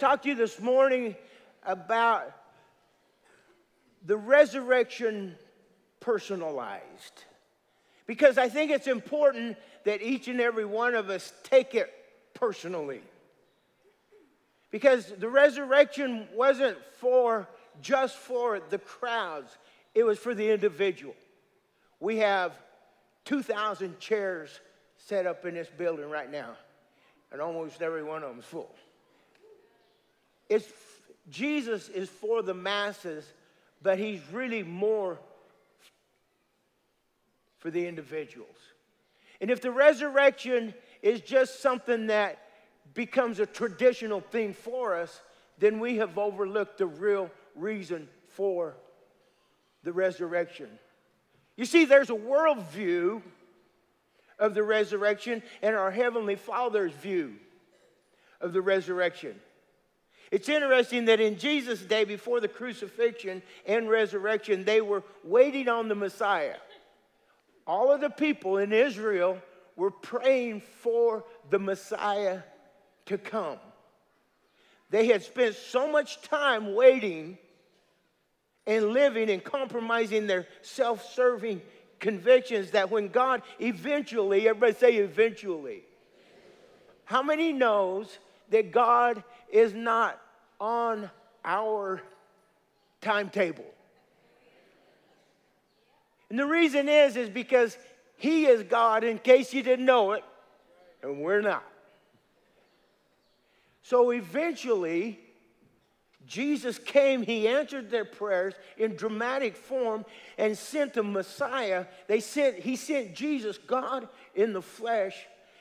talk to you this morning about the resurrection personalized. Because I think it's important that each and every one of us take it personally. Because the resurrection wasn't for just for the crowds, it was for the individual. We have 2,000 chairs set up in this building right now, and almost every one of them is full. It's, Jesus is for the masses, but he's really more for the individuals. And if the resurrection is just something that becomes a traditional thing for us, then we have overlooked the real reason for the resurrection. You see, there's a worldview of the resurrection and our Heavenly Father's view of the resurrection. It's interesting that in Jesus' day, before the crucifixion and resurrection, they were waiting on the Messiah. All of the people in Israel were praying for the Messiah to come. They had spent so much time waiting and living and compromising their self serving convictions that when God eventually, everybody say eventually, how many knows that God is not on our timetable? And the reason is, is because He is God, in case you didn't know it, and we're not. So eventually, Jesus came, he answered their prayers in dramatic form and sent the Messiah. They sent, he sent Jesus, God in the flesh,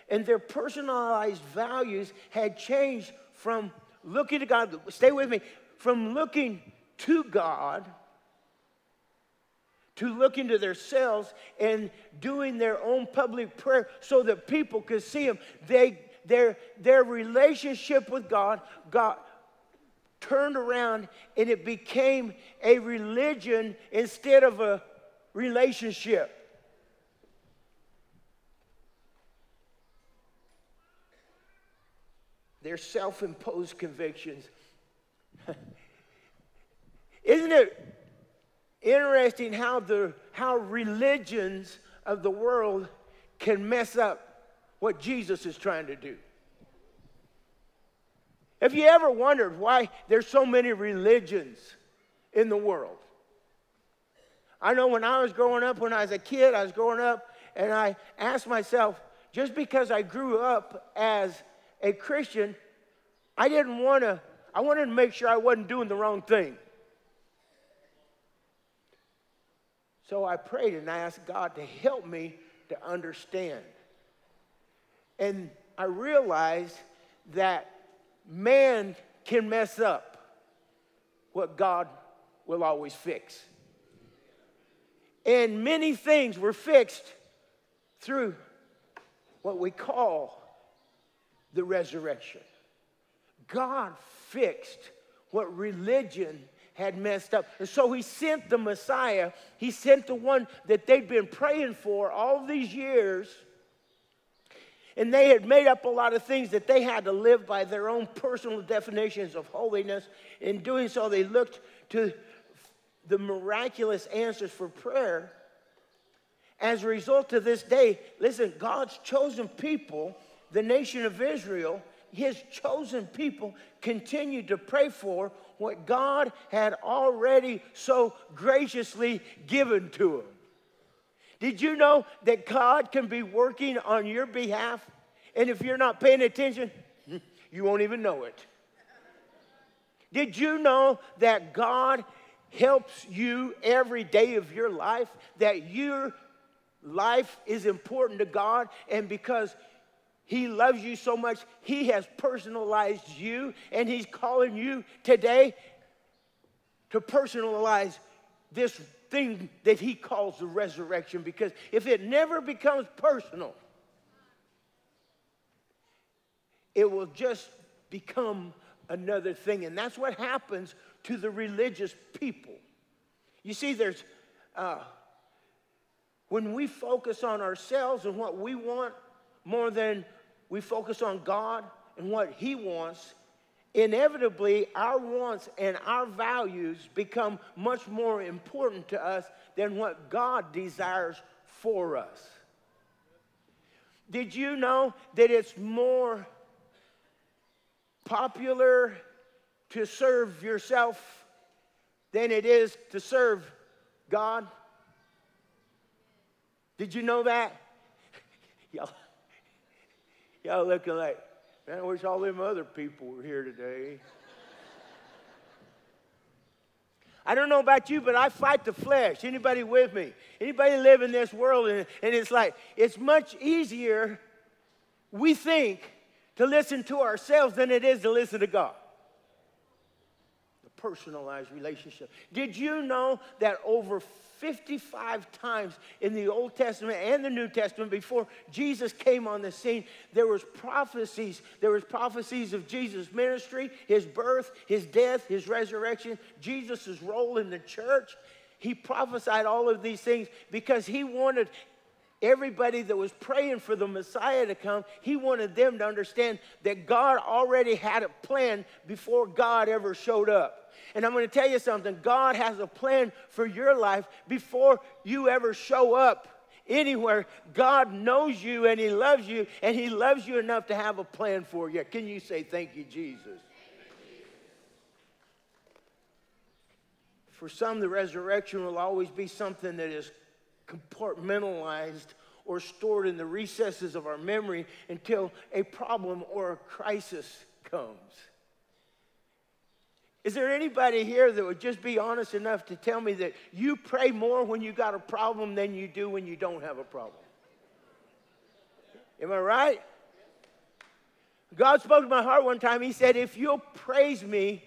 and their personalized values had changed from looking to God, stay with me, from looking to God to looking to themselves and doing their own public prayer so that people could see them. They, their, their relationship with God got turned around and it became a religion instead of a relationship. Their self imposed convictions. Isn't it interesting how, the, how religions of the world can mess up what Jesus is trying to do? Have you ever wondered why there's so many religions in the world? I know when I was growing up, when I was a kid, I was growing up, and I asked myself, just because I grew up as a Christian, I didn't want to, I wanted to make sure I wasn't doing the wrong thing. So I prayed and I asked God to help me to understand. And I realized that man can mess up what God will always fix. And many things were fixed through what we call the resurrection. God fixed what religion had messed up. And so he sent the Messiah, he sent the one that they'd been praying for all these years and they had made up a lot of things that they had to live by their own personal definitions of holiness. In doing so, they looked to the miraculous answers for prayer. As a result of this day, listen, God's chosen people, the nation of Israel, his chosen people continued to pray for what God had already so graciously given to them. Did you know that God can be working on your behalf? And if you're not paying attention, you won't even know it. Did you know that God helps you every day of your life? That your life is important to God, and because He loves you so much, He has personalized you, and He's calling you today to personalize this thing that he calls the resurrection because if it never becomes personal, it will just become another thing. And that's what happens to the religious people. You see, there's, uh, when we focus on ourselves and what we want more than we focus on God and what He wants, inevitably our wants and our values become much more important to us than what God desires for us. Did you know that it's more popular to serve yourself than it is to serve God? Did you know that? y'all, y'all looking like, man, I wish all them other people were here today. I don't know about you, but I fight the flesh. Anybody with me? Anybody live in this world? And, and it's like, it's much easier, we think, to listen to ourselves than it is to listen to God. Personalized relationship. Did you know that over 55 times in the Old Testament and the New Testament before Jesus came on the scene, there was prophecies. There was prophecies of Jesus' ministry, his birth, his death, his resurrection, Jesus' role in the church. He prophesied all of these things because he wanted everybody that was praying for the Messiah to come, he wanted them to understand that God already had a plan before God ever showed up. And I'm going to tell you something God has a plan for your life before you ever show up anywhere. God knows you and He loves you, and He loves you enough to have a plan for you. Can you say, Thank you, Jesus? For some, the resurrection will always be something that is compartmentalized or stored in the recesses of our memory until a problem or a crisis comes. Is there anybody here that would just be honest enough to tell me that you pray more when you got a problem than you do when you don't have a problem? Am I right? God spoke to my heart one time. He said, If you'll praise me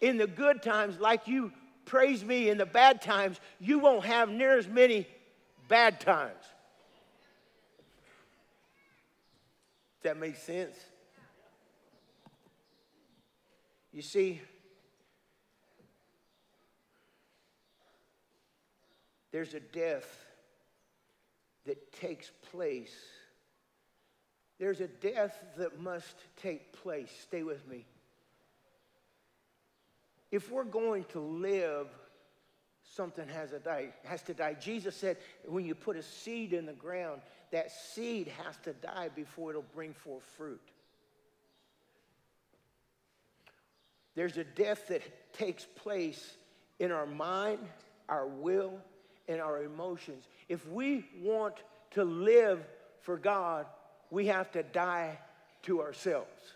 in the good times like you praise me in the bad times, you won't have near as many bad times. Does that make sense? You see, there's a death that takes place. There's a death that must take place. Stay with me. If we're going to live something has, die, has to die. Jesus said, when you put a seed in the ground, that seed has to die before it'll bring forth fruit. There's a death that takes place in our mind, our will, and our emotions. If we want to live for God, we have to die to ourselves.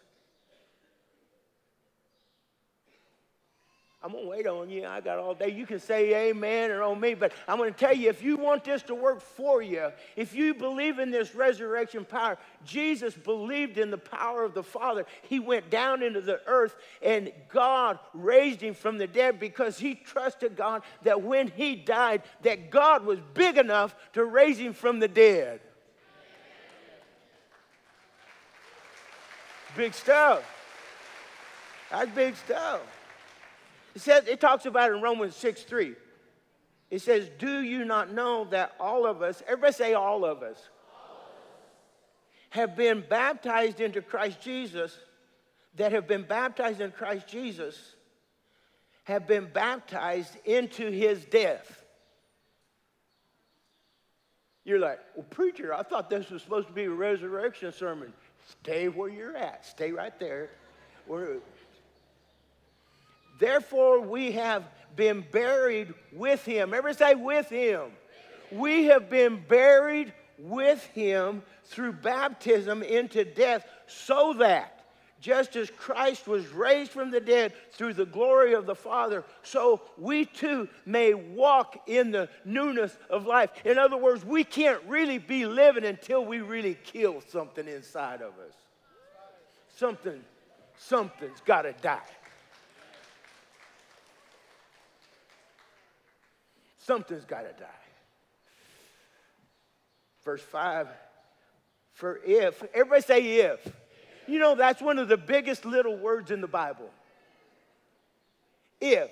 I'm going to wait on you. I got all day. You can say amen or on me, but I'm going to tell you if you want this to work for you, if you believe in this resurrection power, Jesus believed in the power of the Father. He went down into the earth and God raised him from the dead because he trusted God that when he died that God was big enough to raise him from the dead. Big stuff. That's big stuff. It says it talks about in Romans 6 3. It says, Do you not know that all of us, everybody say all of us, have been baptized into Christ Jesus, that have been baptized in Christ Jesus, have been baptized into his death. You're like, well, preacher, I thought this was supposed to be a resurrection sermon. Stay where you're at. Stay right there. We're, Therefore, we have been buried with him. Everybody say, with him. We have been buried with him through baptism into death, so that just as Christ was raised from the dead through the glory of the Father, so we too may walk in the newness of life. In other words, we can't really be living until we really kill something inside of us. Something, something's got to die. Something's got to die. Verse 5 For if, everybody say if. You know, that's one of the biggest little words in the Bible. If.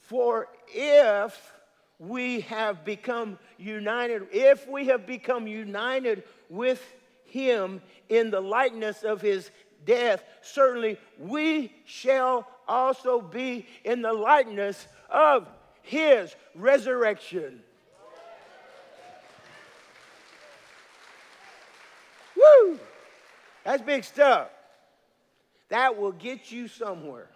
For if we have become united, if we have become united with him in the likeness of his death, certainly we shall also be in the likeness of his resurrection. Woo! That's big stuff. That will get you somewhere.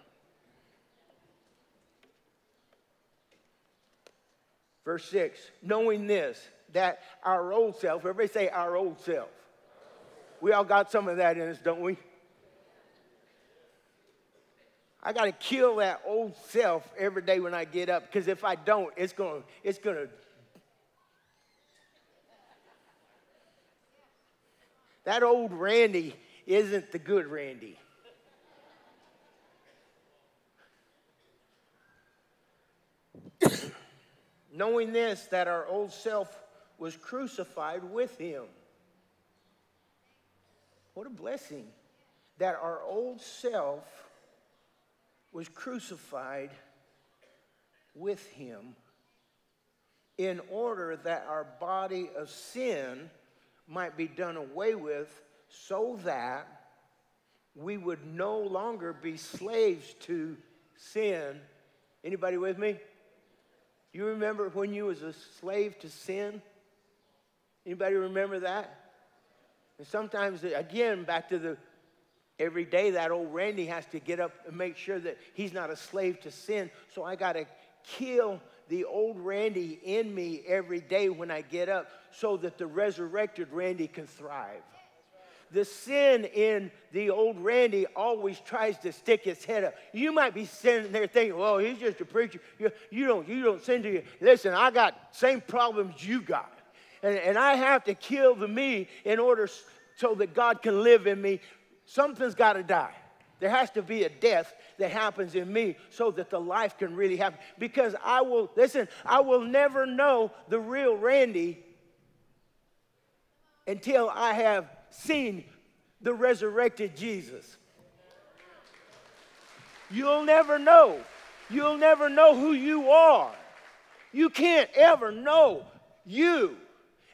Verse 6 knowing this, that our old self, everybody say our old self. We all got some of that in us, don't we? I got to kill that old self every day when I get up because if I don't, it's going to it's going to That old Randy isn't the good Randy. Knowing this, that our old self was crucified with him. What a blessing that our old self was crucified with him in order that our body of sin might be done away with so that we would no longer be slaves to sin. Anybody with me? You remember when you was a slave to sin? Anybody remember that? And sometimes, again, back to the every day, that old Randy has to get up and make sure that he's not a slave to sin. So I got to kill the old Randy in me every day when I get up so that the resurrected Randy can thrive. The sin in the old Randy always tries to stick its head up. You might be sitting there thinking, well, he's just a preacher. You, you, don't, you don't sin to you. Listen, I got same problems you got. And, and I have to kill the me in order so that God can live in me. Something's got to die. There has to be a death that happens in me so that the life can really happen. Because I will, listen, I will never know the real Randy until I have seen the resurrected Jesus. You'll never know. You'll never know who you are. You can't ever know you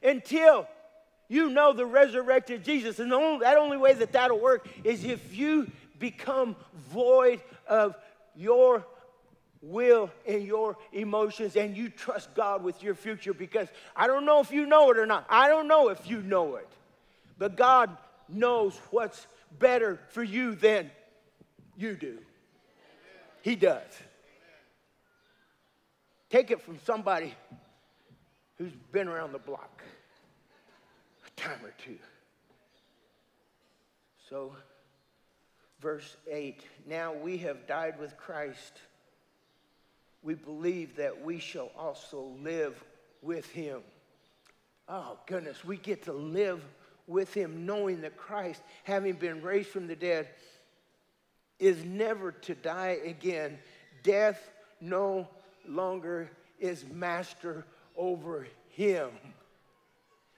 until you know the resurrected Jesus. And the only, that only way that that'll work is if you become void of your will and your emotions and you trust God with your future because I don't know if you know it or not. I don't know if you know it. But God knows what's better for you than you do. He does. Take it from somebody who's been around the block time or two. So, verse 8 now we have died with Christ. We believe that we shall also live with him. Oh, goodness, we get to live with him, knowing that Christ, having been raised from the dead, is never to die again. Death no longer is master over him.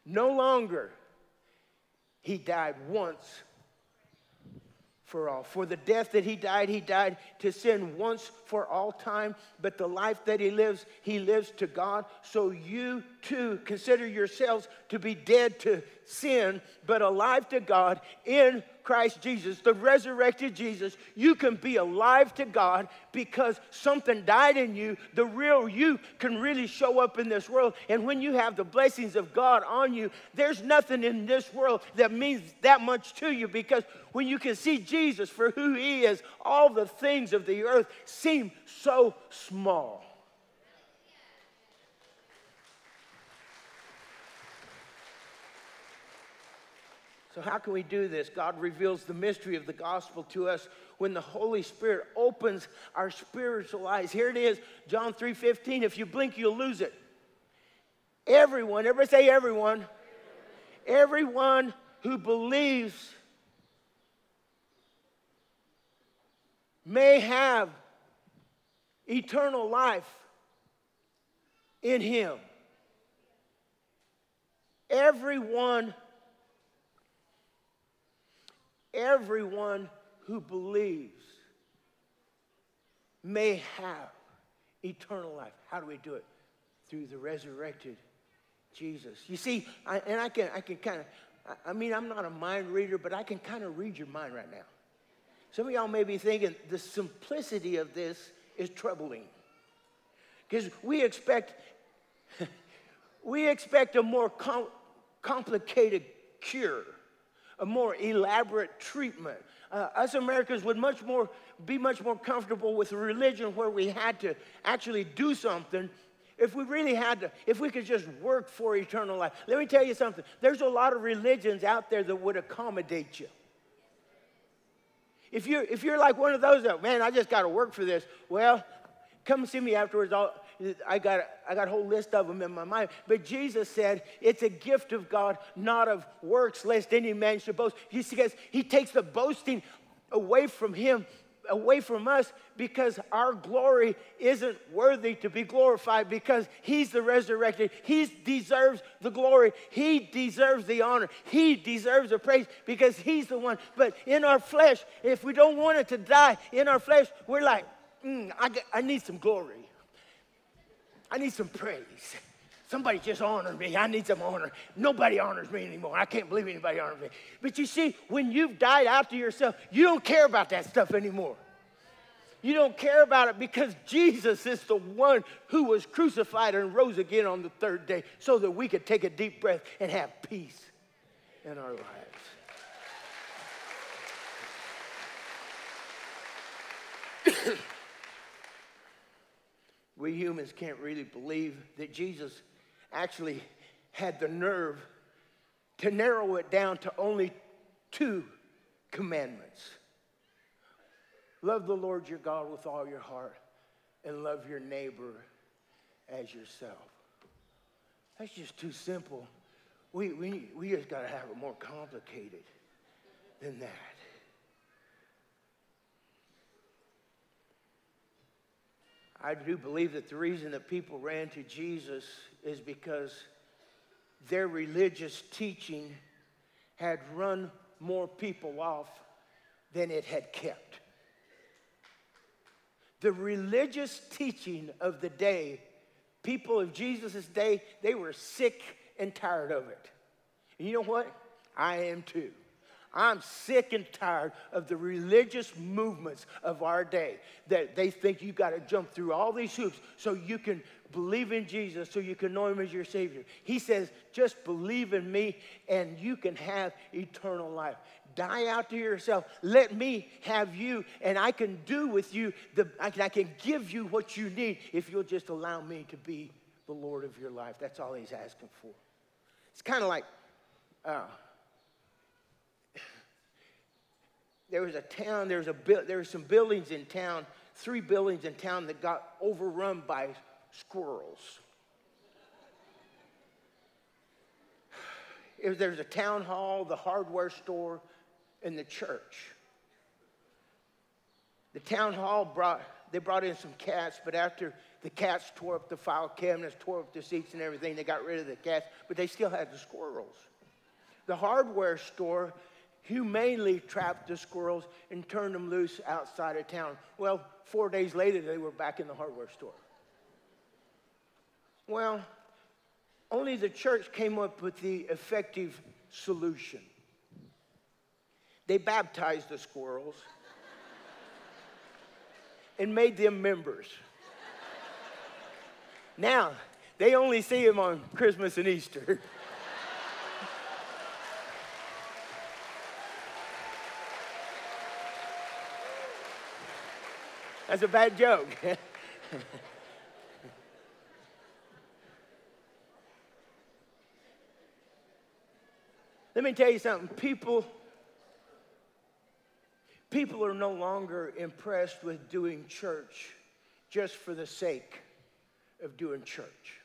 No longer. He died once for all. For the death that he died, he died to sin once for all time, but the life that he lives, he lives to God. So you too consider yourselves to be dead to sin, but alive to God in Christ Jesus, the resurrected Jesus, you can be alive to God because something died in you. The real you can really show up in this world. And when you have the blessings of God on you, there's nothing in this world that means that much to you because when you can see Jesus for who he is, all the things of the earth seem so small. So, how can we do this? God reveals the mystery of the gospel to us when the Holy Spirit opens our spiritual eyes. Here it is, John 3 15. If you blink, you'll lose it. Everyone, everybody say everyone. Everyone who believes may have eternal life in him. Everyone everyone who believes may have eternal life. How do we do it? Through the resurrected Jesus. You see, I, and I can, I can kind of, I mean, I'm not a mind reader, but I can kind of read your mind right now. Some of y'all may be thinking the simplicity of this is troubling. Because we expect we expect a more com- complicated cure, a more elaborate treatment. Uh, us Americans would much more be much more comfortable with a religion where we had to actually do something. If we really had to, if we could just work for eternal life. Let me tell you something. There's a lot of religions out there that would accommodate you. If you're, if you're like one of those that, man, I just got to work for this, well, come see me afterwards. I'll, I got, I got a whole list of them in my mind. But Jesus said it's a gift of God, not of works, lest any man should boast. He says he takes the boasting away from him, away from us, because our glory isn't worthy to be glorified because he's the resurrected. He deserves the glory. He deserves the honor. He deserves the praise because he's the one. But in our flesh, if we don't want it to die in our flesh, we're like, mm, I, I need some glory. I need some praise. Somebody just honored me. I need some honor. Nobody honors me anymore. I can't believe anybody honors me. But you see, when you've died out to yourself, you don't care about that stuff anymore. You don't care about it because Jesus is the one who was crucified and rose again on the third day so that we could take a deep breath and have peace in our lives. we humans can't really believe that Jesus actually had the nerve to narrow it down to only two commandments love the Lord your God with all your heart, and love your neighbor as yourself. That's just too simple. We, we, we just got to have it more complicated than that. I do believe that the reason that people ran to Jesus is because their religious teaching had run more people off than it had kept. The religious teaching of the day, people of Jesus' day, they were sick and tired of it. And you know what? I am too. I'm sick and tired of the religious movements of our day that they think you got to jump through all these hoops so you can believe in Jesus, so you can know Him as your Savior. He says, just believe in me and you can have eternal life. Die out to yourself. Let me have you, and I can do with you, the, I, can, I can give you what you need if you'll just allow me to be the Lord of your life. That's all He's asking for. It's kind of like, uh, there was a town, there was, a, there was some buildings in town, three buildings in town that got overrun by squirrels. There was a town hall, the hardware store, and the church. The town hall brought, they brought in some cats, but after the cats tore up the file cabinets, tore up the seats and everything, they got rid of the cats, but they still had the squirrels. The hardware store humanely trapped the squirrels and turned them loose outside of town. Well, four days later, they were back in the hardware store. Well, only the church came up with the effective solution. They baptized the squirrels and made them members. Now, they only see them on Christmas and Easter. That's a bad joke. Let me tell you something. People, people are no longer impressed with doing church just for the sake of doing church.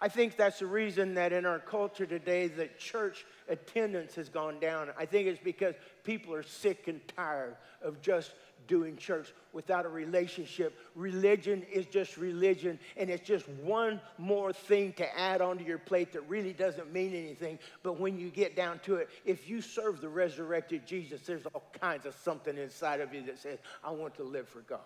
I think that's the reason that in our culture today, the church attendance has gone down. I think it's because people are sick and tired of just doing church without a relationship. Religion is just religion, and it's just one more thing to add onto your plate that really doesn't mean anything. But when you get down to it, if you serve the resurrected Jesus, there's all kinds of something inside of you that says, I want to live for God.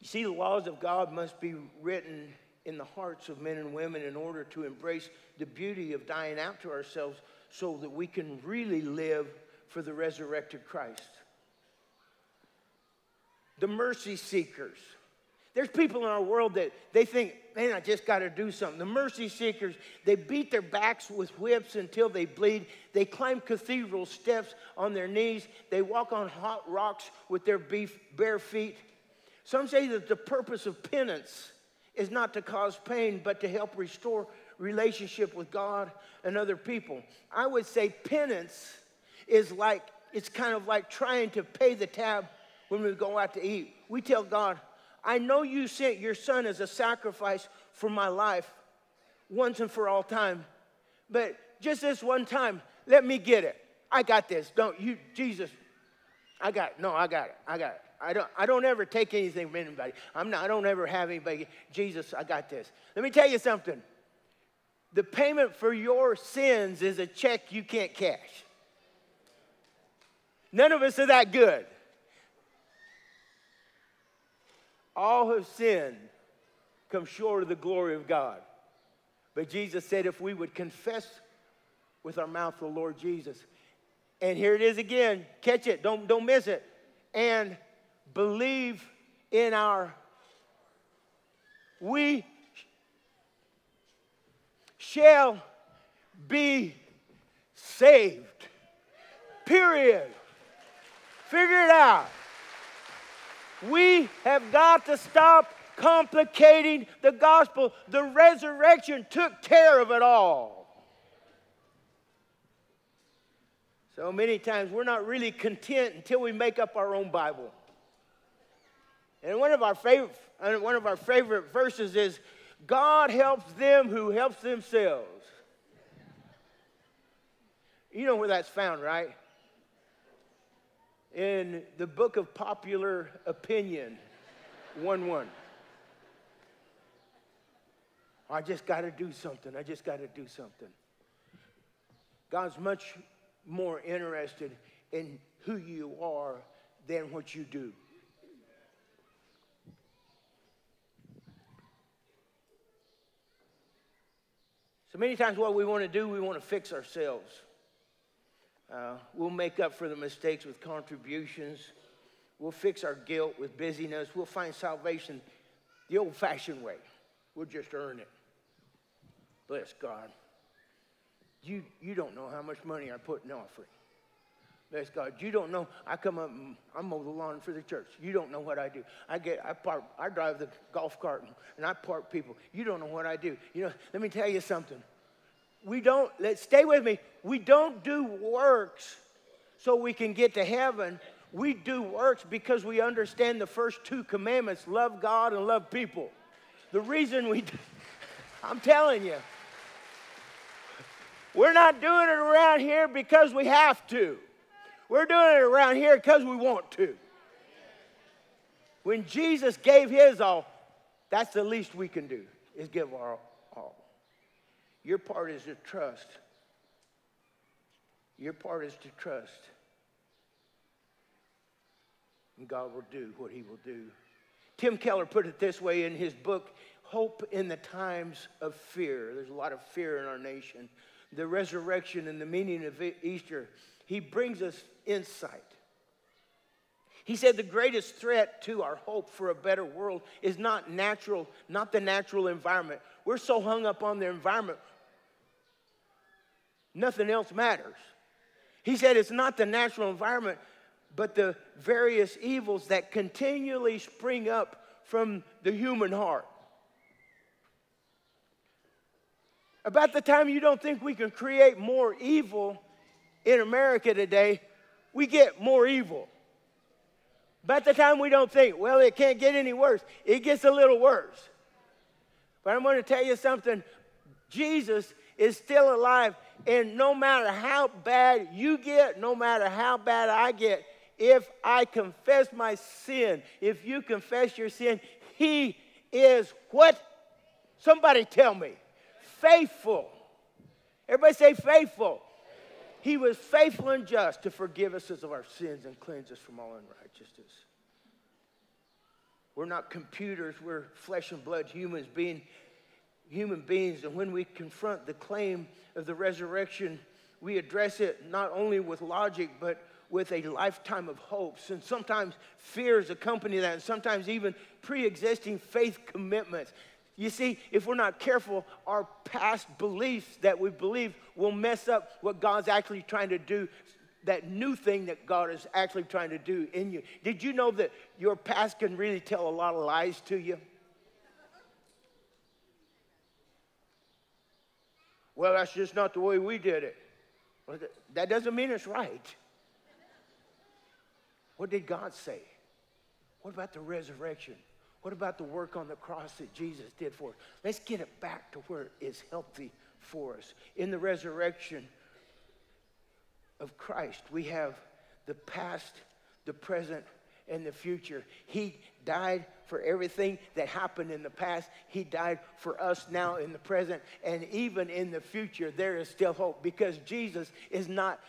You see, the laws of God must be written in the hearts of men and women in order to embrace the beauty of dying out to ourselves so that we can really live for the resurrected Christ. The mercy seekers. There's people in our world that they think, man, I just got to do something. The mercy seekers, they beat their backs with whips until they bleed. They climb cathedral steps on their knees. They walk on hot rocks with their beef, bare feet. Some say that the purpose of penance is not to cause pain, but to help restore relationship with God and other people. I would say penance is like, it's kind of like trying to pay the tab when we go out to eat. We tell God, I know you sent your son as a sacrifice for my life once and for all time, but just this one time, let me get it. I got this. Don't you, Jesus, I got it. No, I got it. I got it. I don't, I don't ever take anything from anybody. I'm not, I don't ever have anybody, Jesus, I got this. Let me tell you something. The payment for your sins is a check you can't cash. None of us are that good. All have sinned, come short of the glory of God. But Jesus said if we would confess with our mouth the Lord Jesus, and here it is again, catch it, don't, don't miss it, and believe in our, we shall be saved. Period. Figure it out. We have got to stop complicating the gospel. The resurrection took care of it all. So many times we're not really content until we make up our own Bible. And one of our favorite, uh, one of our favorite verses is, God helps them who helps themselves. You know where that's found, right? In the book of popular opinion, 1 1. I just got to do something. I just got to do something. God's much more interested in who you are than what you do. Many times, what we want to do, we want to fix ourselves. Uh, we'll make up for the mistakes with contributions. We'll fix our guilt with busyness. We'll find salvation the old fashioned way. We'll just earn it. Bless God. You, you don't know how much money I put in offering. Bless God. You don't know. I come up and I mow the lawn for the church. You don't know what I do. I get I park I drive the golf cart and I park people. You don't know what I do. You know, let me tell you something. We don't let stay with me. We don't do works so we can get to heaven. We do works because we understand the first two commandments, love God and love people. The reason we I'm telling you, we're not doing it around here because we have to. We're doing it around here because we want to. When Jesus gave his all, that's the least we can do, is give our all. Your part is to trust. Your part is to trust. And God will do what he will do. Tim Keller put it this way in his book, Hope in the Times of Fear. There's a lot of fear in our nation. The resurrection and the meaning of Easter he brings us insight. He said the greatest threat to our hope for a better world is not natural, not the natural environment. We're so hung up on the environment, nothing else matters. He said it's not the natural environment, but the various evils that continually spring up from the human heart. About the time you don't think we can create more evil, in America today, we get more evil. By the time we don't think, well, it can't get any worse, it gets a little worse. But I'm going to tell you something Jesus is still alive, and no matter how bad you get, no matter how bad I get, if I confess my sin, if you confess your sin, He is what? Somebody tell me. Faithful. Everybody say faithful. He was faithful and just to forgive us of our sins and cleanse us from all unrighteousness. We're not computers, we're flesh and blood humans being human beings, and when we confront the claim of the resurrection, we address it not only with logic, but with a lifetime of hopes. And sometimes fears accompany that, and sometimes even pre existing faith commitments. You see, if we're not careful, our past beliefs that we believe will mess up what God's actually trying to do, that new thing that God is actually trying to do in you. Did you know that your past can really tell a lot of lies to you? Well, that's just not the way we did it. Well, that doesn't mean it's right. What did God say? What about the resurrection? What about the work on the cross that Jesus did for us? Let's get it back to where it's healthy for us. In the resurrection of Christ, we have the past, the present, and the future. He died for everything that happened in the past. He died for us now in the present. And even in the future, there is still hope because Jesus is not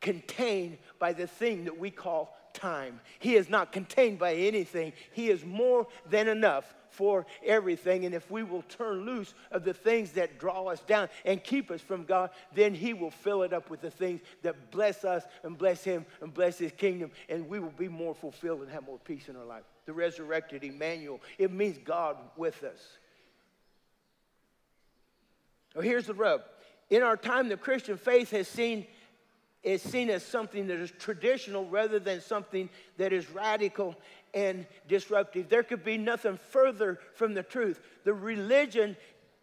contained by the thing that we call time. He is not contained by anything. He is more than enough for everything. And if we will turn loose of the things that draw us down and keep us from God, then He will fill it up with the things that bless us and bless Him and bless His kingdom. And we will be more fulfilled and have more peace in our life. The resurrected Emmanuel, it means God with us. Well, here's the rub. In our time, the Christian faith has seen is seen as something that is traditional rather than something that is radical and disruptive. There could be nothing further from the truth. The religion,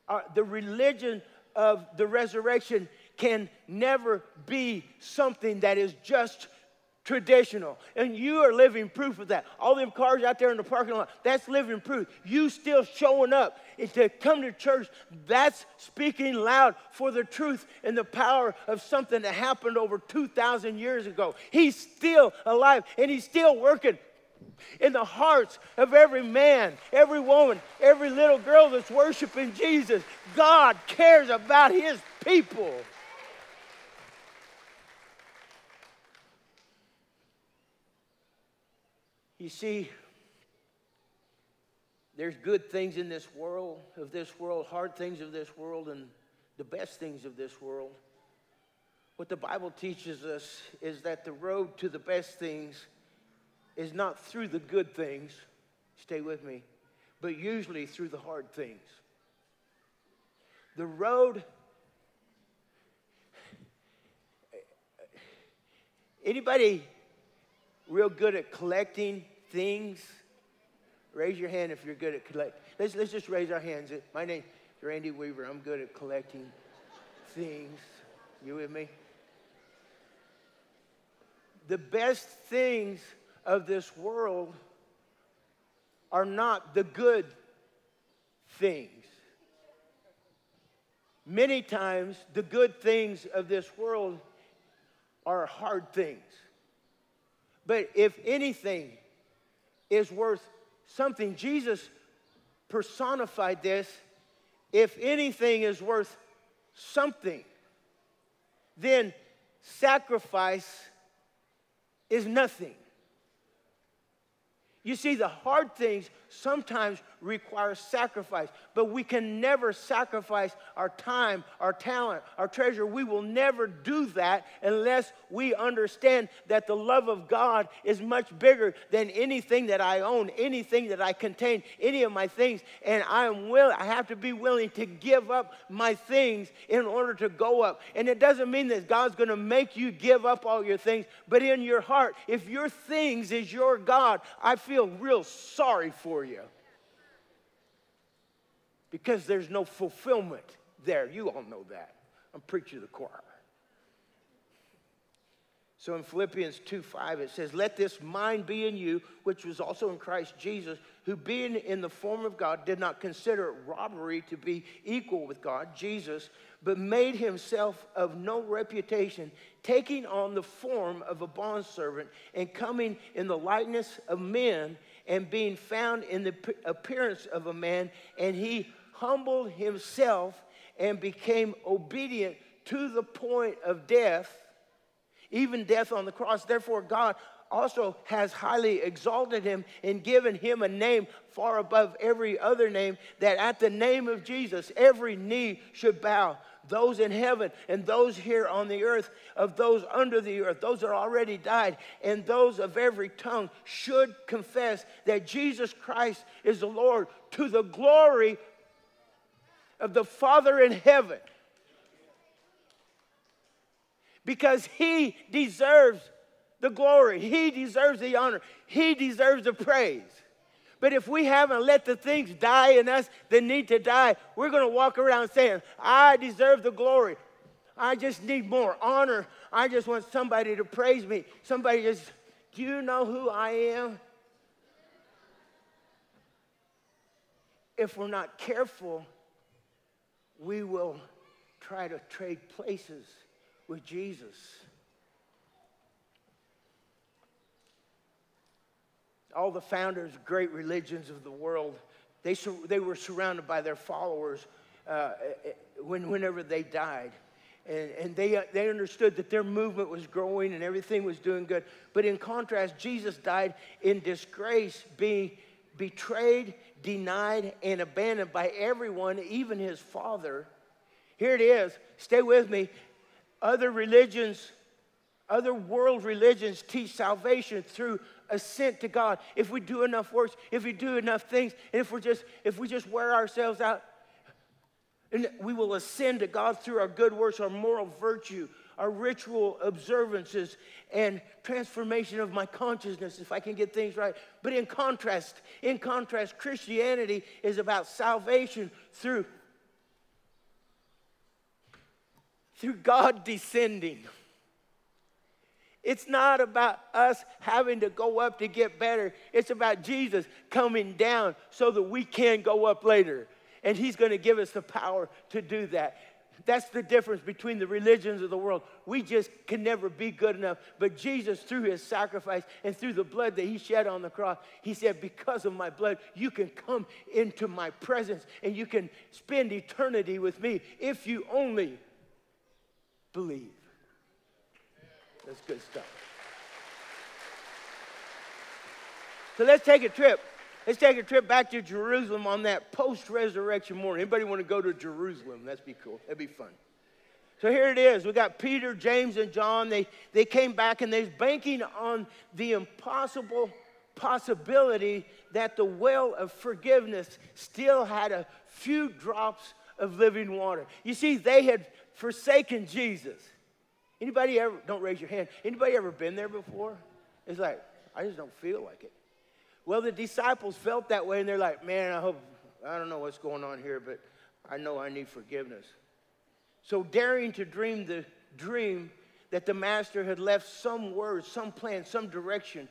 uh, the religion of the resurrection can never be something that is just traditional. And you are living proof of that. All them cars out there in the parking lot, that's living proof. You still showing up to come to church, that's speaking loud for the truth and the power of something that happened over 2,000 years ago. He's still alive and he's still working in the hearts of every man, every woman, every little girl that's worshiping Jesus. God cares about his people. You see, there's good things in this world, of this world, hard things of this world, and the best things of this world. What the Bible teaches us is that the road to the best things is not through the good things, stay with me, but usually through the hard things. The road, anybody real good at collecting things? Raise your hand if you're good at collecting. Let's, let's just raise our hands. My name is Randy Weaver. I'm good at collecting things. You with me? The best things of this world are not the good things. Many times, the good things of this world are hard things. But if anything is worth something, Jesus personified this. If anything is worth something, then sacrifice is nothing. You see, the hard things sometimes requires sacrifice, but we can never sacrifice our time, our talent, our treasure. We will never do that unless we understand that the love of God is much bigger than anything that I own, anything that I contain, any of my things. And I am will I have to be willing to give up my things in order to go up. And it doesn't mean that God's going to make you give up all your things, but in your heart, if your things is your God, I feel real sorry for you because there's no fulfillment there. You all know that. I'm preaching to the choir. So in Philippians 2 5, it says, Let this mind be in you, which was also in Christ Jesus, who being in the form of God did not consider robbery to be equal with God, Jesus, but made himself of no reputation, taking on the form of a bondservant and coming in the likeness of men and being found in the appearance of a man, and he humbled himself and became obedient to the point of death, even death on the cross. Therefore, God also has highly exalted him and given him a name far above every other name, that at the name of Jesus every knee should bow, those in heaven and those here on the earth, of those under the earth, those that already died, and those of every tongue should confess that Jesus Christ is the Lord to the glory of the Father in heaven. Because he deserves the glory, he deserves the honor, he deserves the praise. But if we haven't let the things die in us that need to die, we're going to walk around saying, I deserve the glory. I just need more honor. I just want somebody to praise me. Somebody just, do you know who I am? If we're not careful, we will try to trade places with Jesus. All the founders of great religions of the world, they, they were surrounded by their followers uh, when, whenever they died. And, and they, uh, they understood that their movement was growing and everything was doing good. But in contrast, Jesus died in disgrace, being betrayed, denied, and abandoned by everyone, even his father. Here it is. Stay with me. Other religions, other world religions teach salvation through ascent to God, if we do enough works, if we do enough things, and if we're just if we just wear ourselves out, and we will ascend to God through our good works, our moral virtue, our ritual observances, and transformation of my consciousness if I can get things right. But in contrast, in contrast, Christianity is about salvation through through God descending. It's not about us having to go up to get better. It's about Jesus coming down so that we can go up later. And He's going to give us the power to do that. That's the difference between the religions of the world. We just can never be good enough. But Jesus, through his sacrifice and through the blood that he shed on the cross, he said, Because of my blood, you can come into my presence and you can spend eternity with me if you only believe. That's good stuff. So let's take a trip. Let's take a trip back to Jerusalem on that post-resurrection morning. Anybody want to go to Jerusalem? That'd be cool. That'd be fun. So here it is. We got Peter, James, and John. They, they came back and they're banking on the impossible possibility that the well of forgiveness still had a few drops of living water. You see, they had forsaken Jesus. Anybody ever, don't raise your hand, anybody ever been there before? It's like, I just don't feel like it. Well, the disciples felt that way and they're like, man, I hope, I don't know what's going on here, but I know I need forgiveness. So, daring to dream the dream that the master had left some words, some plan, some direction,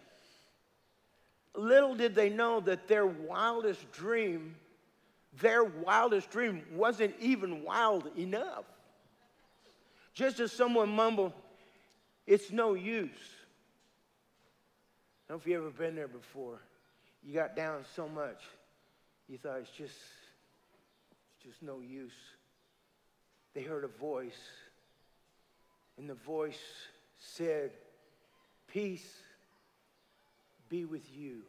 little did they know that their wildest dream, their wildest dream wasn't even wild enough. Just as someone mumbled, it's no use. I don't know if you ever been there before. You got down so much, you thought it's just, it's just no use. They heard a voice, and the voice said, Peace be with you.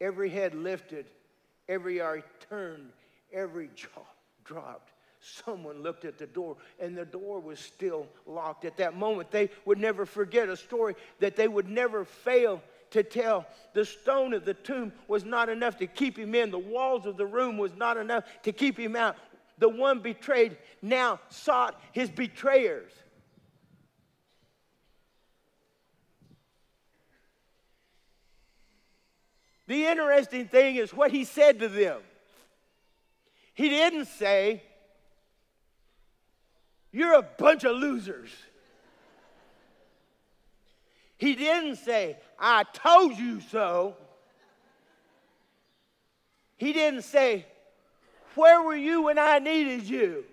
Every head lifted, every eye turned, every jaw dropped someone looked at the door and the door was still locked. At that moment, they would never forget a story that they would never fail to tell. The stone of the tomb was not enough to keep him in, the walls of the room was not enough to keep him out. The one betrayed now sought his betrayers. The interesting thing is what he said to them. He didn't say, you're a bunch of losers. He didn't say, I told you so. He didn't say, Where were you when I needed you?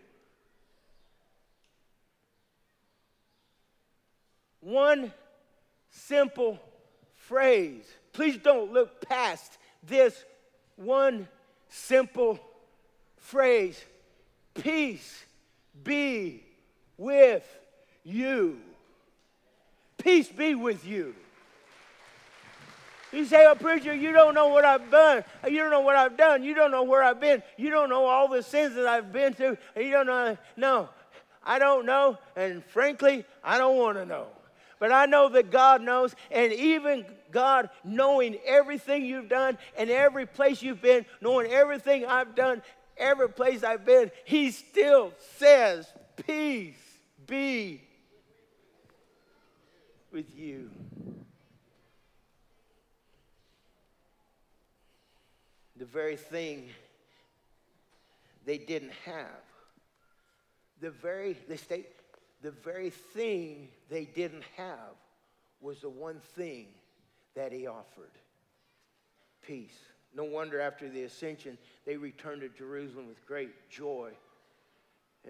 One simple phrase. Please don't look past this one simple phrase peace be with you. Peace be with you. You say, oh, preacher, you don't know what I've done. You don't know what I've done. You don't know where I've been. You don't know all the sins that I've been through. You don't know. No, I don't know. And frankly, I don't want to know. But I know that God knows. And even God, knowing everything you've done and every place you've been, knowing everything I've done, every place I've been, He still says, Peace be with you. the very thing they didn't have. The very, they state, the very thing they didn't have was the one thing that he offered peace. No wonder after the ascension, they returned to Jerusalem with great joy.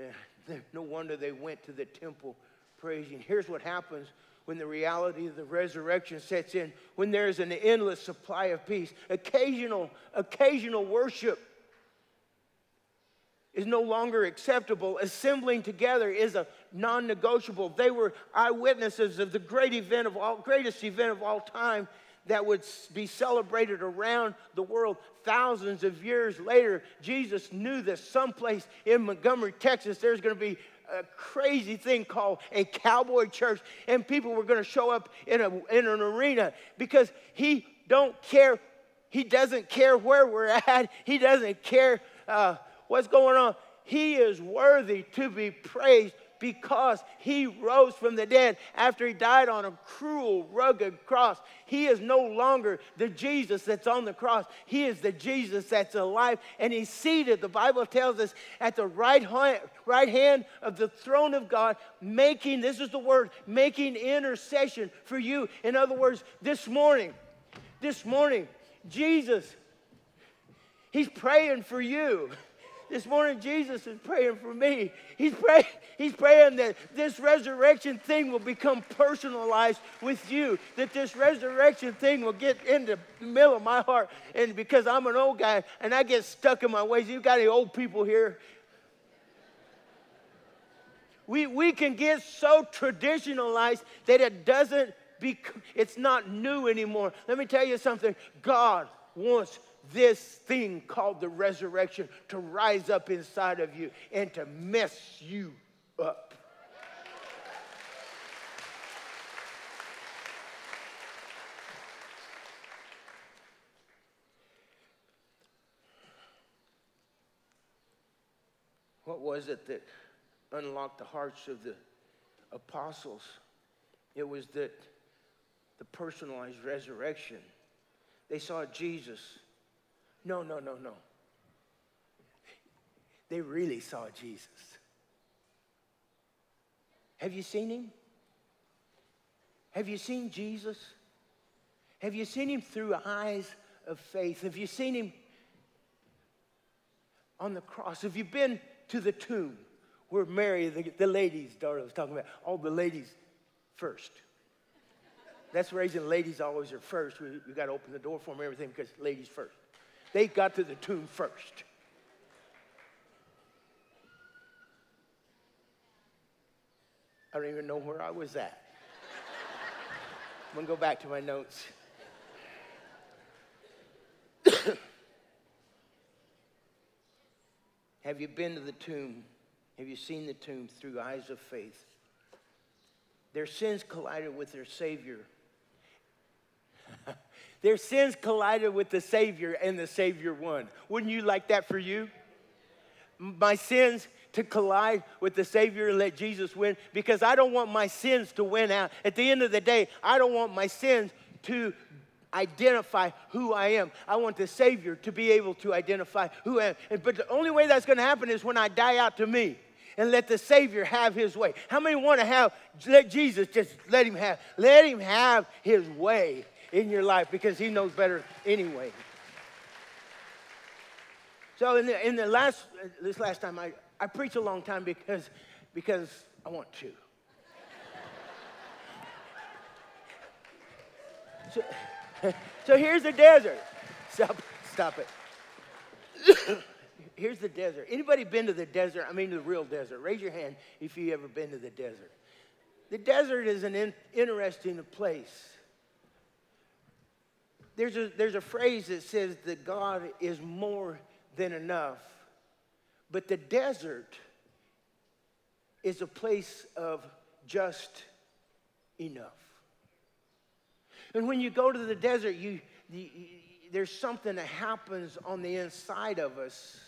no wonder they went to the temple praising. Here's what happens when the reality of the resurrection sets in, when there's an endless supply of peace. Occasional, occasional worship is no longer acceptable. Assembling together is a non-negotiable. They were eyewitnesses of the great event of all, greatest event of all time that would be celebrated around the world thousands of years later. Jesus knew that someplace in Montgomery, Texas, there's going to be a crazy thing called a cowboy church, and people were going to show up in, a, in an arena because he don't care. He doesn't care where we're at. He doesn't care uh, what's going on. He is worthy to be praised because he rose from the dead after he died on a cruel, rugged cross. He is no longer the Jesus that's on the cross. He is the Jesus that's alive and he's seated, the Bible tells us, at the right hand, right hand of the throne of God, making, this is the word, making intercession for you. In other words, this morning, this morning, Jesus, he's praying for you. This morning, Jesus is praying for me. He's praying, he's praying that this resurrection thing will become personalized with you, that this resurrection thing will get into the middle of my heart. And because I'm an old guy and I get stuck in my ways, you've got any old people here? We, we can get so traditionalized that it doesn't be, it's not new anymore. Let me tell you something. God wants this thing called the resurrection to rise up inside of you and to mess you up. What was it that unlocked the hearts of the apostles? It was that the personalized resurrection. They saw Jesus no, no, no, no. They really saw Jesus. Have you seen him? Have you seen Jesus? Have you seen him through eyes of faith? Have you seen him on the cross? Have you been to the tomb where Mary, the, the ladies, daughter was talking about, all the ladies first? That's the reason ladies always are first. We, we got to open the door for them, everything, because ladies first. They got to the tomb first. I don't even know where I was at. I'm going to go back to my notes. Have you been to the tomb? Have you seen the tomb through eyes of faith? Their sins collided with their Savior their sins collided with the Savior, and the Savior won. Wouldn't you like that for you? My sins to collide with the Savior and let Jesus win because I don't want my sins to win out. At the end of the day, I don't want my sins to identify who I am. I want the Savior to be able to identify who I am. But the only way that's going to happen is when I die out to me and let the Savior have his way. How many want to have, let Jesus just let him have, let him have his way in your life because he knows better anyway. So in the, in the last, this last time, I, I preach a long time because, because I want to. So, so here's the desert. Stop, stop it. here's the desert. Anybody been to the desert? I mean the real desert. Raise your hand if you ever been to the desert. The desert is an in, interesting place. There's a, there's a phrase that says that God is more than enough. But the desert is a place of just enough. And when you go to the desert, you, you, there's something that happens on the inside of us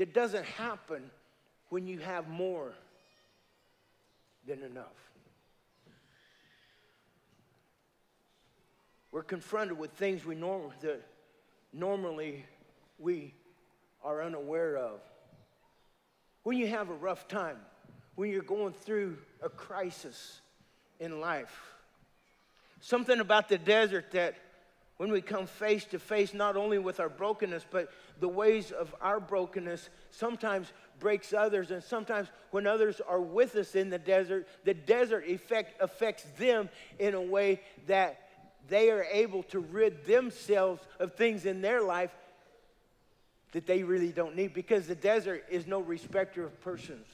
that doesn't happen when you have more than enough. We're confronted with things we norm- that normally we are unaware of. When you have a rough time, when you're going through a crisis in life, something about the desert that when we come face to face not only with our brokenness, but the ways of our brokenness sometimes breaks others. And sometimes when others are with us in the desert, the desert effect affects them in a way that they are able to rid themselves of things in their life that they really don't need because the desert is no respecter of persons.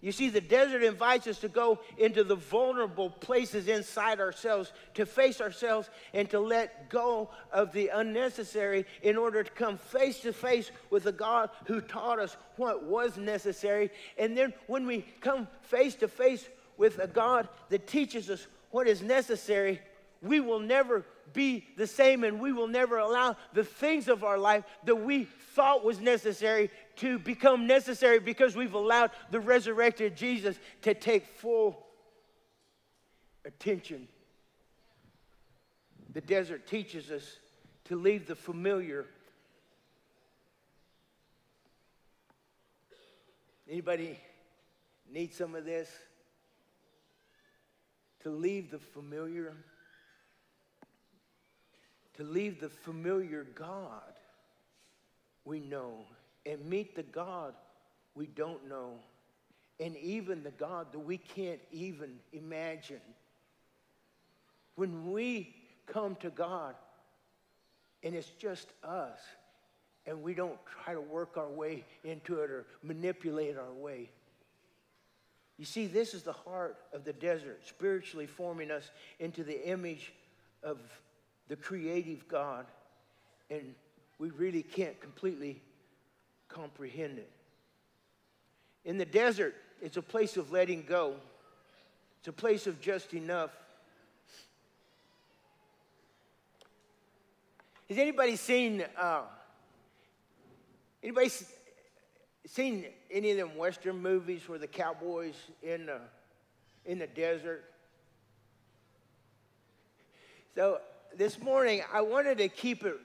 You see, the desert invites us to go into the vulnerable places inside ourselves, to face ourselves, and to let go of the unnecessary in order to come face to face with a God who taught us what was necessary. And then when we come face to face with a God that teaches us what is necessary, we will never be the same and we will never allow the things of our life that we thought was necessary to become necessary because we've allowed the resurrected Jesus to take full attention. The desert teaches us to leave the familiar. Anybody need some of this? To leave the familiar to leave the familiar God we know and meet the God we don't know, and even the God that we can't even imagine. When we come to God and it's just us, and we don't try to work our way into it or manipulate our way. You see, this is the heart of the desert, spiritually forming us into the image of the creative God, and we really can't completely comprehend it. In the desert, it's a place of letting go, it's a place of just enough. Has anybody seen uh, anybody seen any of them Western movies where the cowboys in the in the desert? So this morning, I wanted to keep it,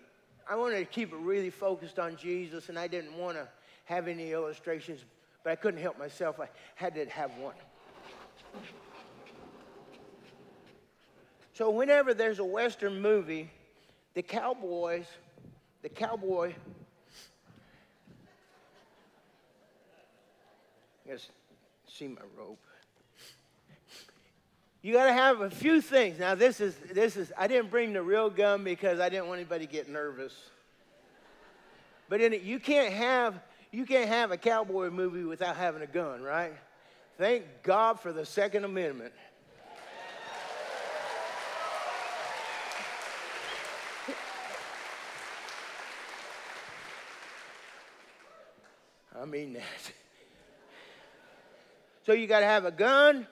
I wanted to keep it really focused on Jesus, and I didn't want to have any illustrations, but I couldn't help myself. I had to have one. So whenever there's a Western movie, the cowboys, the cowboy, yes, see my rope. You got to have a few things. Now, this is, this is, I didn't bring the real gun because I didn't want anybody to get nervous. But in it, you can't have, you can't have a cowboy movie without having a gun, right? Thank God for the Second Amendment. I mean that. So you got to have a gun,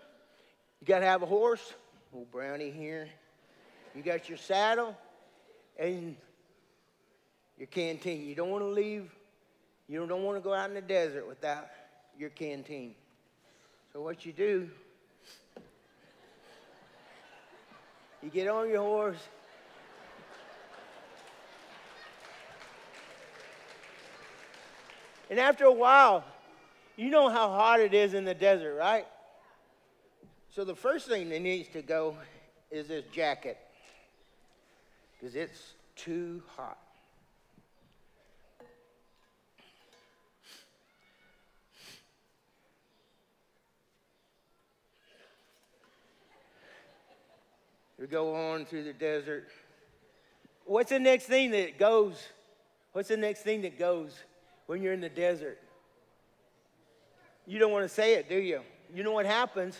you got to have a horse, old brownie here. You got your saddle and your canteen. You don't want to leave, you don't want to go out in the desert without your canteen. So, what you do, you get on your horse. And after a while, you know how hot it is in the desert, right? So the first thing that needs to go is this jacket because it's too hot. We go on through the desert. What's the next thing that goes? What's the next thing that goes when you're in the desert? You don't want to say it, do you? You know what happens?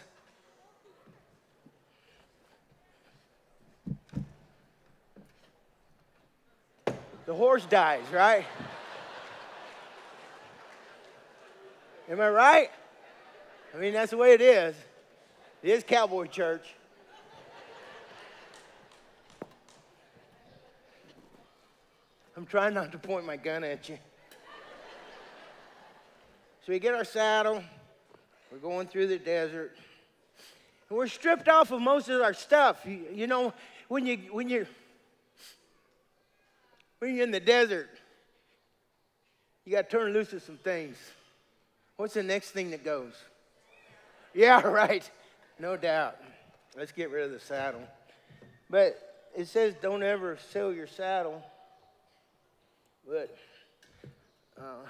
The horse dies, right? Am I right? I mean, that's the way it is. It is cowboy church. I'm trying not to point my gun at you. So we get our saddle, we're going through the desert, and we're stripped off of most of our stuff. You, you know, when you when you when you're in the desert, you got to turn loose of some things. What's the next thing that goes? Yeah, right. No doubt. Let's get rid of the saddle. But it says don't ever sell your saddle. But uh,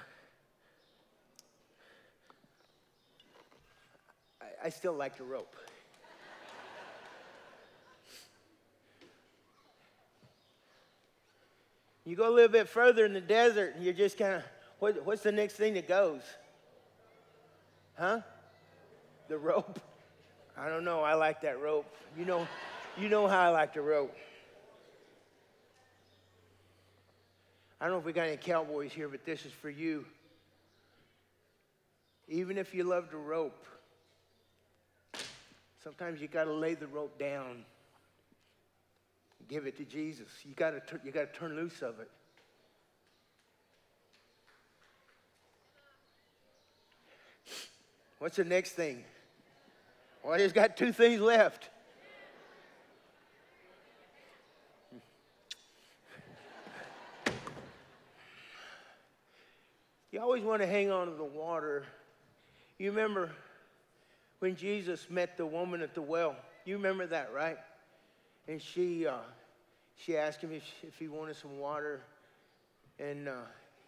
I, I still like the rope. You go a little bit further in the desert, and you're just kind of, what, what's the next thing that goes? Huh? The rope? I don't know. I like that rope. You know, you know how I like the rope. I don't know if we got any cowboys here, but this is for you. Even if you love the rope, sometimes you got to lay the rope down. Give it to Jesus. You got to you got to turn loose of it. What's the next thing? Well, he's got two things left. You always want to hang on to the water. You remember when Jesus met the woman at the well? You remember that, right? And she, uh, she asked him if, if he wanted some water. And uh,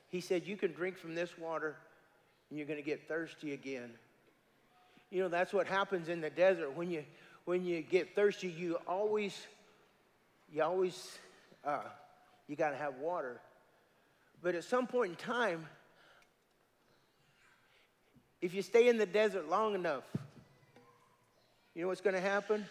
he said, You can drink from this water and you're going to get thirsty again. You know, that's what happens in the desert. When you, when you get thirsty, you always, you always, uh, you got to have water. But at some point in time, if you stay in the desert long enough, you know what's going to happen?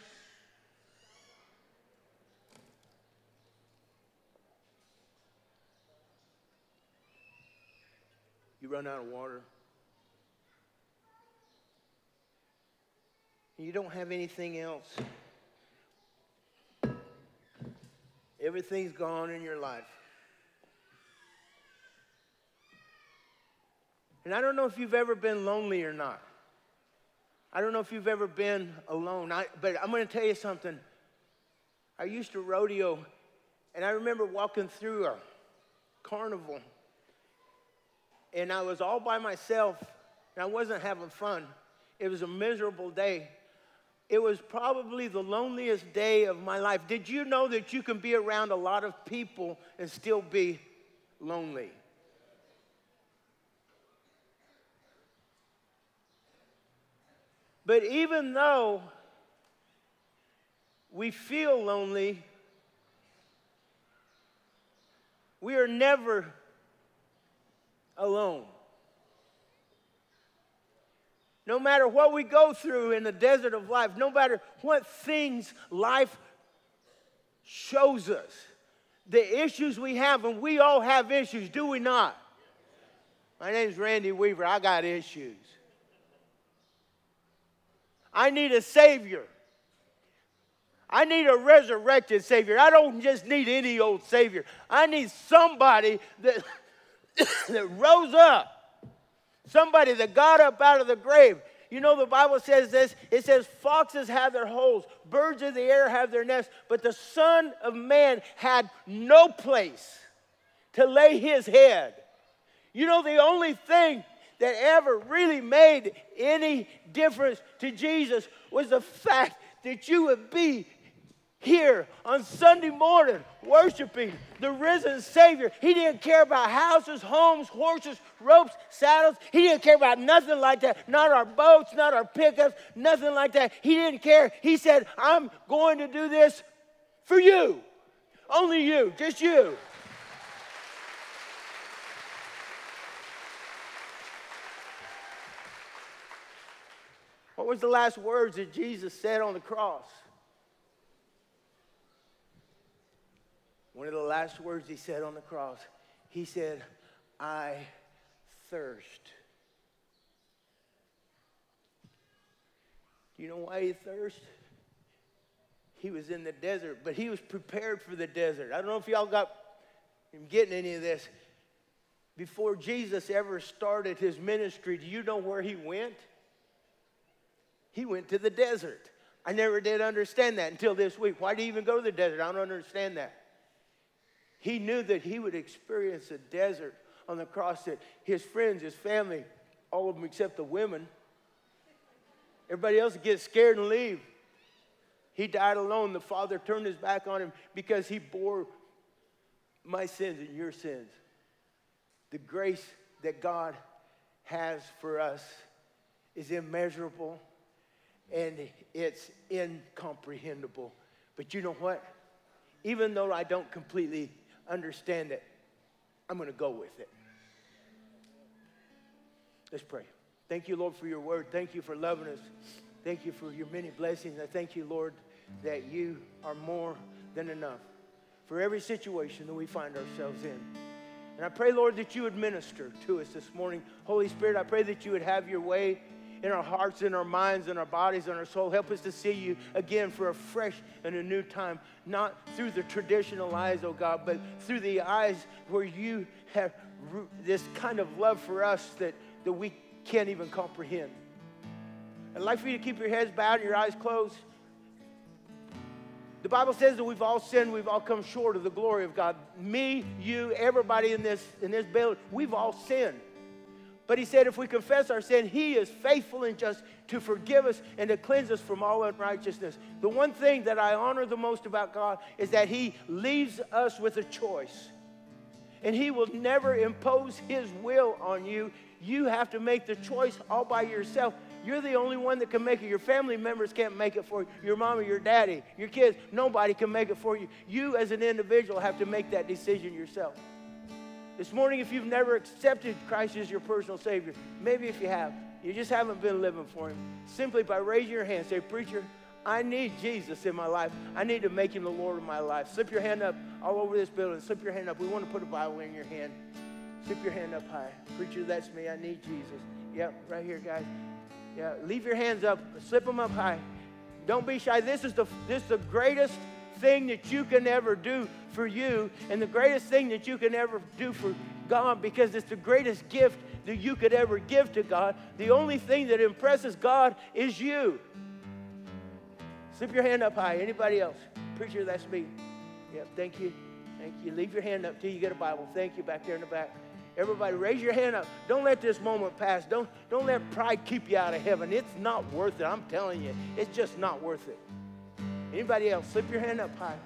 Run out of water. You don't have anything else. Everything's gone in your life. And I don't know if you've ever been lonely or not. I don't know if you've ever been alone. I, but I'm going to tell you something. I used to rodeo, and I remember walking through a carnival, and I was all by myself, and I wasn't having fun. It was a miserable day. It was probably the loneliest day of my life. Did you know that you can be around a lot of people and still be lonely? But even though we feel lonely, we are never alone. No matter what we go through in the desert of life, no matter what things life shows us, the issues we have, and we all have issues, do we not? My name's Randy Weaver. I got issues. I need a Savior. I need a resurrected Savior. I don't just need any old Savior. I need somebody that, that rose up, somebody that got up out of the grave. You know, the Bible says this it says, Foxes have their holes, birds of the air have their nests, but the Son of Man had no place to lay his head. You know, the only thing that ever really made any difference to Jesus was the fact that you would be here on Sunday morning worshiping the risen Savior. He didn't care about houses, homes, horses, ropes, saddles. He didn't care about nothing like that. Not our boats, not our pickups, nothing like that. He didn't care. He said, I'm going to do this for you. Only you, just you. What was the last words that Jesus said on the cross? One of the last words he said on the cross, he said, I thirst. Do you know why he thirsted? He was in the desert, but he was prepared for the desert. I don't know if y'all got him getting any of this. Before Jesus ever started his ministry, do you know where he went? He went to the desert. I never did understand that until this week. Why did he even go to the desert? I don't understand that. He knew that he would experience a desert on the cross, that his friends, his family, all of them except the women, everybody else would get scared and leave. He died alone. The Father turned his back on him because he bore my sins and your sins. The grace that God has for us is immeasurable and it's incomprehensible. But you know what? Even though I don't completely understand it, I'm going to go with it. Let's pray. Thank you, Lord, for your word. Thank you for loving us. Thank you for your many blessings. I thank you, Lord, that you are more than enough for every situation that we find ourselves in. And I pray, Lord, that you would minister to us this morning. Holy Spirit, I pray that you would have your way in our hearts, in our minds, in our bodies, in our soul. Help us to see you again for a fresh and a new time, not through the traditional eyes, oh God, but through the eyes where you have this kind of love for us that, that we can't even comprehend. I'd like for you to keep your heads bowed and your eyes closed. The Bible says that we've all sinned, we've all come short of the glory of God. Me, you, everybody in this, in this building, we've all sinned. But he said, if we confess our sin, he is faithful and just to forgive us and to cleanse us from all unrighteousness. The one thing that I honor the most about God is that he leaves us with a choice. And he will never impose his will on you. You have to make the choice all by yourself. You're the only one that can make it. Your family members can't make it for you. Your mom or your daddy, your kids, nobody can make it for you. You, as an individual, have to make that decision yourself. This morning, if you've never accepted Christ as your personal Savior, maybe if you have, you just haven't been living for Him, simply by raising your hand, say, Preacher, I need Jesus in my life. I need to make Him the Lord of my life. Slip your hand up all over this building. Slip your hand up. We want to put a Bible in your hand. Slip your hand up high. Preacher, that's me. I need Jesus. Yep, right here, guys. Yeah, leave your hands up. Slip them up high. Don't be shy. This is the, this is the greatest thing that you can ever do for you and the greatest thing that you can ever do for God because it's the greatest gift that you could ever give to God. The only thing that impresses God is you. Slip your hand up high. Anybody else? Preacher, that's me. Yeah, thank you. Thank you. Leave your hand up till you get a Bible. Thank you back there in the back. Everybody, raise your hand up. Don't let this moment pass. Don't, don't let pride keep you out of heaven. It's not worth it. I'm telling you, it's just not worth it. Anybody else? Slip your hand up high.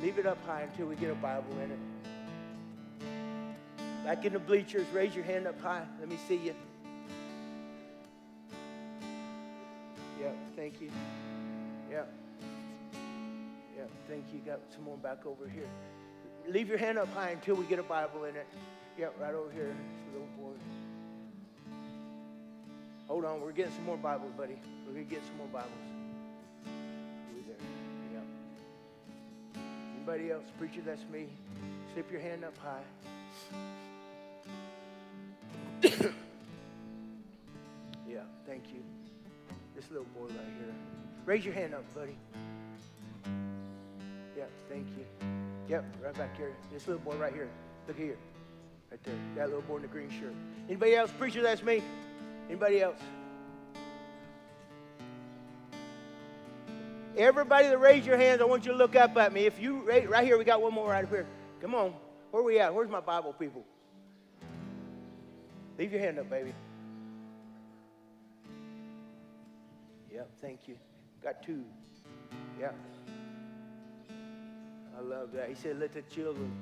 Leave it up high until we get a Bible in it. Back in the bleachers, raise your hand up high. Let me see you. Yeah, thank you. Yeah. Yeah, thank you. Got some more back over here. Leave your hand up high until we get a Bible in it. Yeah, right over here. Little boy. Hold on, we're getting some more Bibles, buddy. We're to get some more Bibles. Anybody else? Preacher, that's me. Slip your hand up high. yeah, thank you. This little boy right here. Raise your hand up, buddy. Yeah, thank you. Yep, right back here. This little boy right here. Look here. Right there. That little boy in the green shirt. Anybody else? Preacher, that's me. Anybody else? Everybody that raised your hands, I want you to look up at me. If you right here, we got one more right up here. Come on. Where we at? Where's my Bible people? Leave your hand up, baby. Yep, thank you. Got two. Yeah. I love that. He said, Let the children,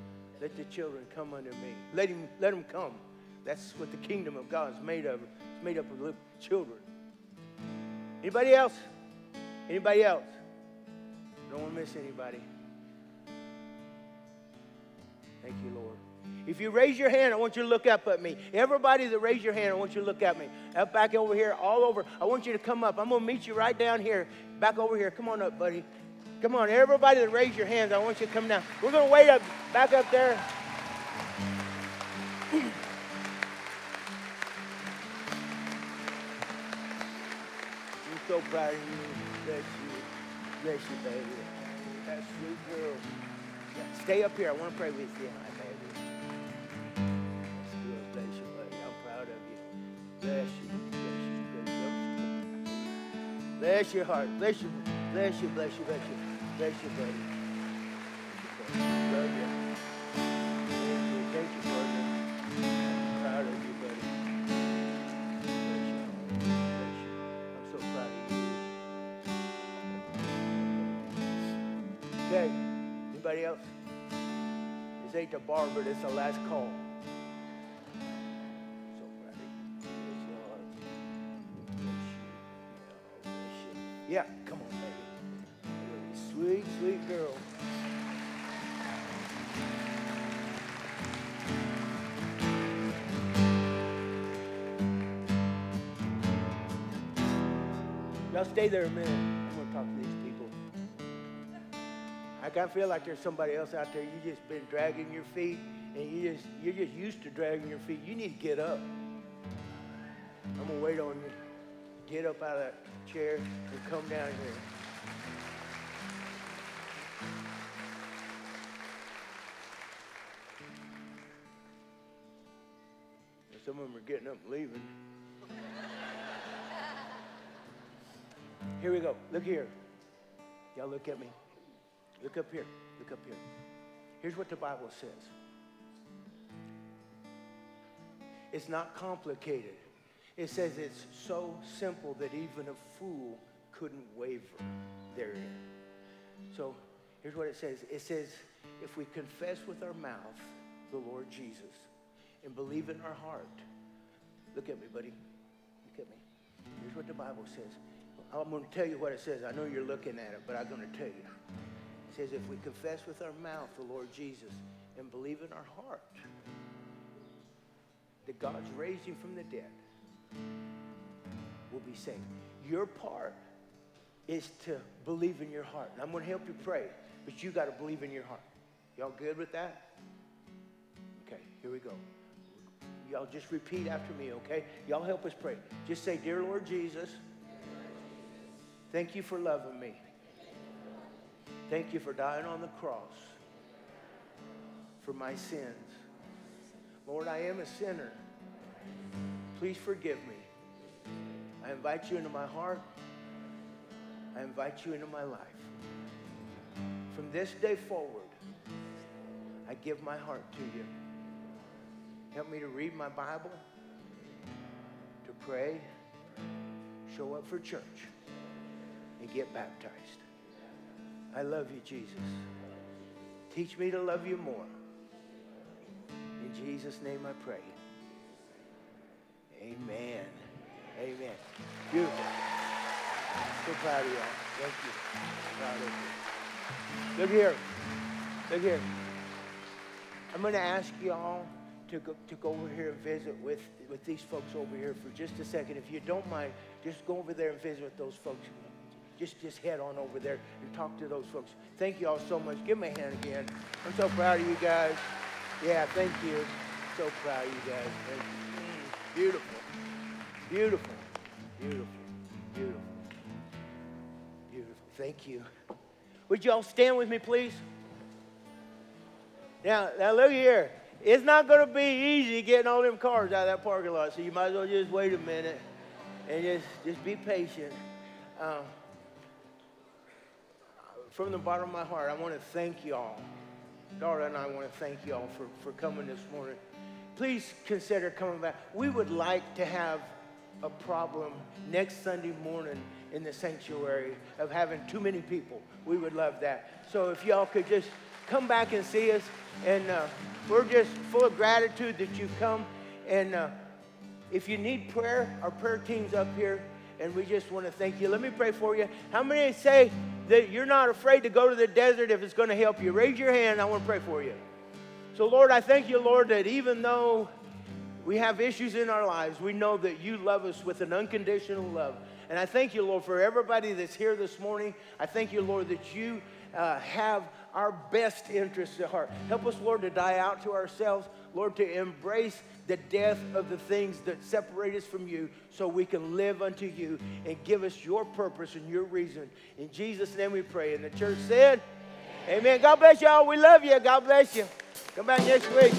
let the children come under me. Let him let them come. That's what the kingdom of God is made of. It's made up of little children. Anybody else? Anybody else? Don't want to miss anybody. Thank you, Lord. If you raise your hand, I want you to look up at me. Everybody that raised your hand, I want you to look at me. Up back over here, all over. I want you to come up. I'm going to meet you right down here. Back over here. Come on up, buddy. Come on, everybody that raised your hands, I want you to come down. We're going to wait up, back up there. I'm so proud of you. Bless you. Baby. That sweet girl. Yeah, stay up here. I want to pray with you. Hi, baby. That's good. Bless you, buddy. I'm proud of you. Bless you. Bless you. Bless you. Bless your heart. Bless you. Bless you. Bless you. Bless you, buddy. This ain't the bar, but it's the last call. Yeah, come on, baby. Sweet, sweet girl. Y'all stay there a minute. I feel like there's somebody else out there. You just been dragging your feet, and you just you're just used to dragging your feet. You need to get up. I'm gonna wait on you. Get up out of that chair and come down here. And Some of them are getting up and leaving. Here we go. Look here. Y'all look at me. Look up here. Look up here. Here's what the Bible says. It's not complicated. It says it's so simple that even a fool couldn't waver therein. So here's what it says it says, if we confess with our mouth the Lord Jesus and believe in our heart, look at me, buddy. Look at me. Here's what the Bible says. I'm going to tell you what it says. I know you're looking at it, but I'm going to tell you. Says, if we confess with our mouth the Lord Jesus and believe in our heart that God's raised him from the dead, we'll be saved. Your part is to believe in your heart. And I'm going to help you pray, but you got to believe in your heart. Y'all good with that? Okay, here we go. Y'all just repeat after me, okay? Y'all help us pray. Just say, Dear Lord Jesus, thank you for loving me. Thank you for dying on the cross for my sins. Lord, I am a sinner. Please forgive me. I invite you into my heart. I invite you into my life. From this day forward, I give my heart to you. Help me to read my Bible, to pray, show up for church, and get baptized. I love you, Jesus. Teach me to love you more. In Jesus' name I pray. Amen. Amen. Beautiful. So proud of y'all. Thank you. Proud of you. Look here. Look here. I'm going to ask y'all to go, to go over here and visit with, with these folks over here for just a second. If you don't mind, just go over there and visit with those folks. Just, just head on over there and talk to those folks. Thank you all so much. Give me a hand again. I'm so proud of you guys. Yeah, thank you. So proud of you guys. You. Beautiful. Beautiful. Beautiful. Beautiful. Beautiful. Thank you. Would you all stand with me, please? Now, now look here. It's not going to be easy getting all them cars out of that parking lot, so you might as well just wait a minute and just, just be patient. Um, from the bottom of my heart, I want to thank y'all. Dara and I want to thank y'all for, for coming this morning. Please consider coming back. We would like to have a problem next Sunday morning in the sanctuary of having too many people. We would love that. So if y'all could just come back and see us, and uh, we're just full of gratitude that you've come. And uh, if you need prayer, our prayer team's up here, and we just want to thank you. Let me pray for you. How many say that you're not afraid to go to the desert if it's going to help you? Raise your hand. I want to pray for you. So, Lord, I thank you, Lord, that even though we have issues in our lives, we know that you love us with an unconditional love. And I thank you, Lord, for everybody that's here this morning. I thank you, Lord, that you uh, have our best interests at heart. Help us, Lord, to die out to ourselves. Lord, to embrace the death of the things that separate us from you so we can live unto you and give us your purpose and your reason. In Jesus' name we pray. And the church said, Amen. Amen. God bless y'all. We love you. God bless you. Come back next week.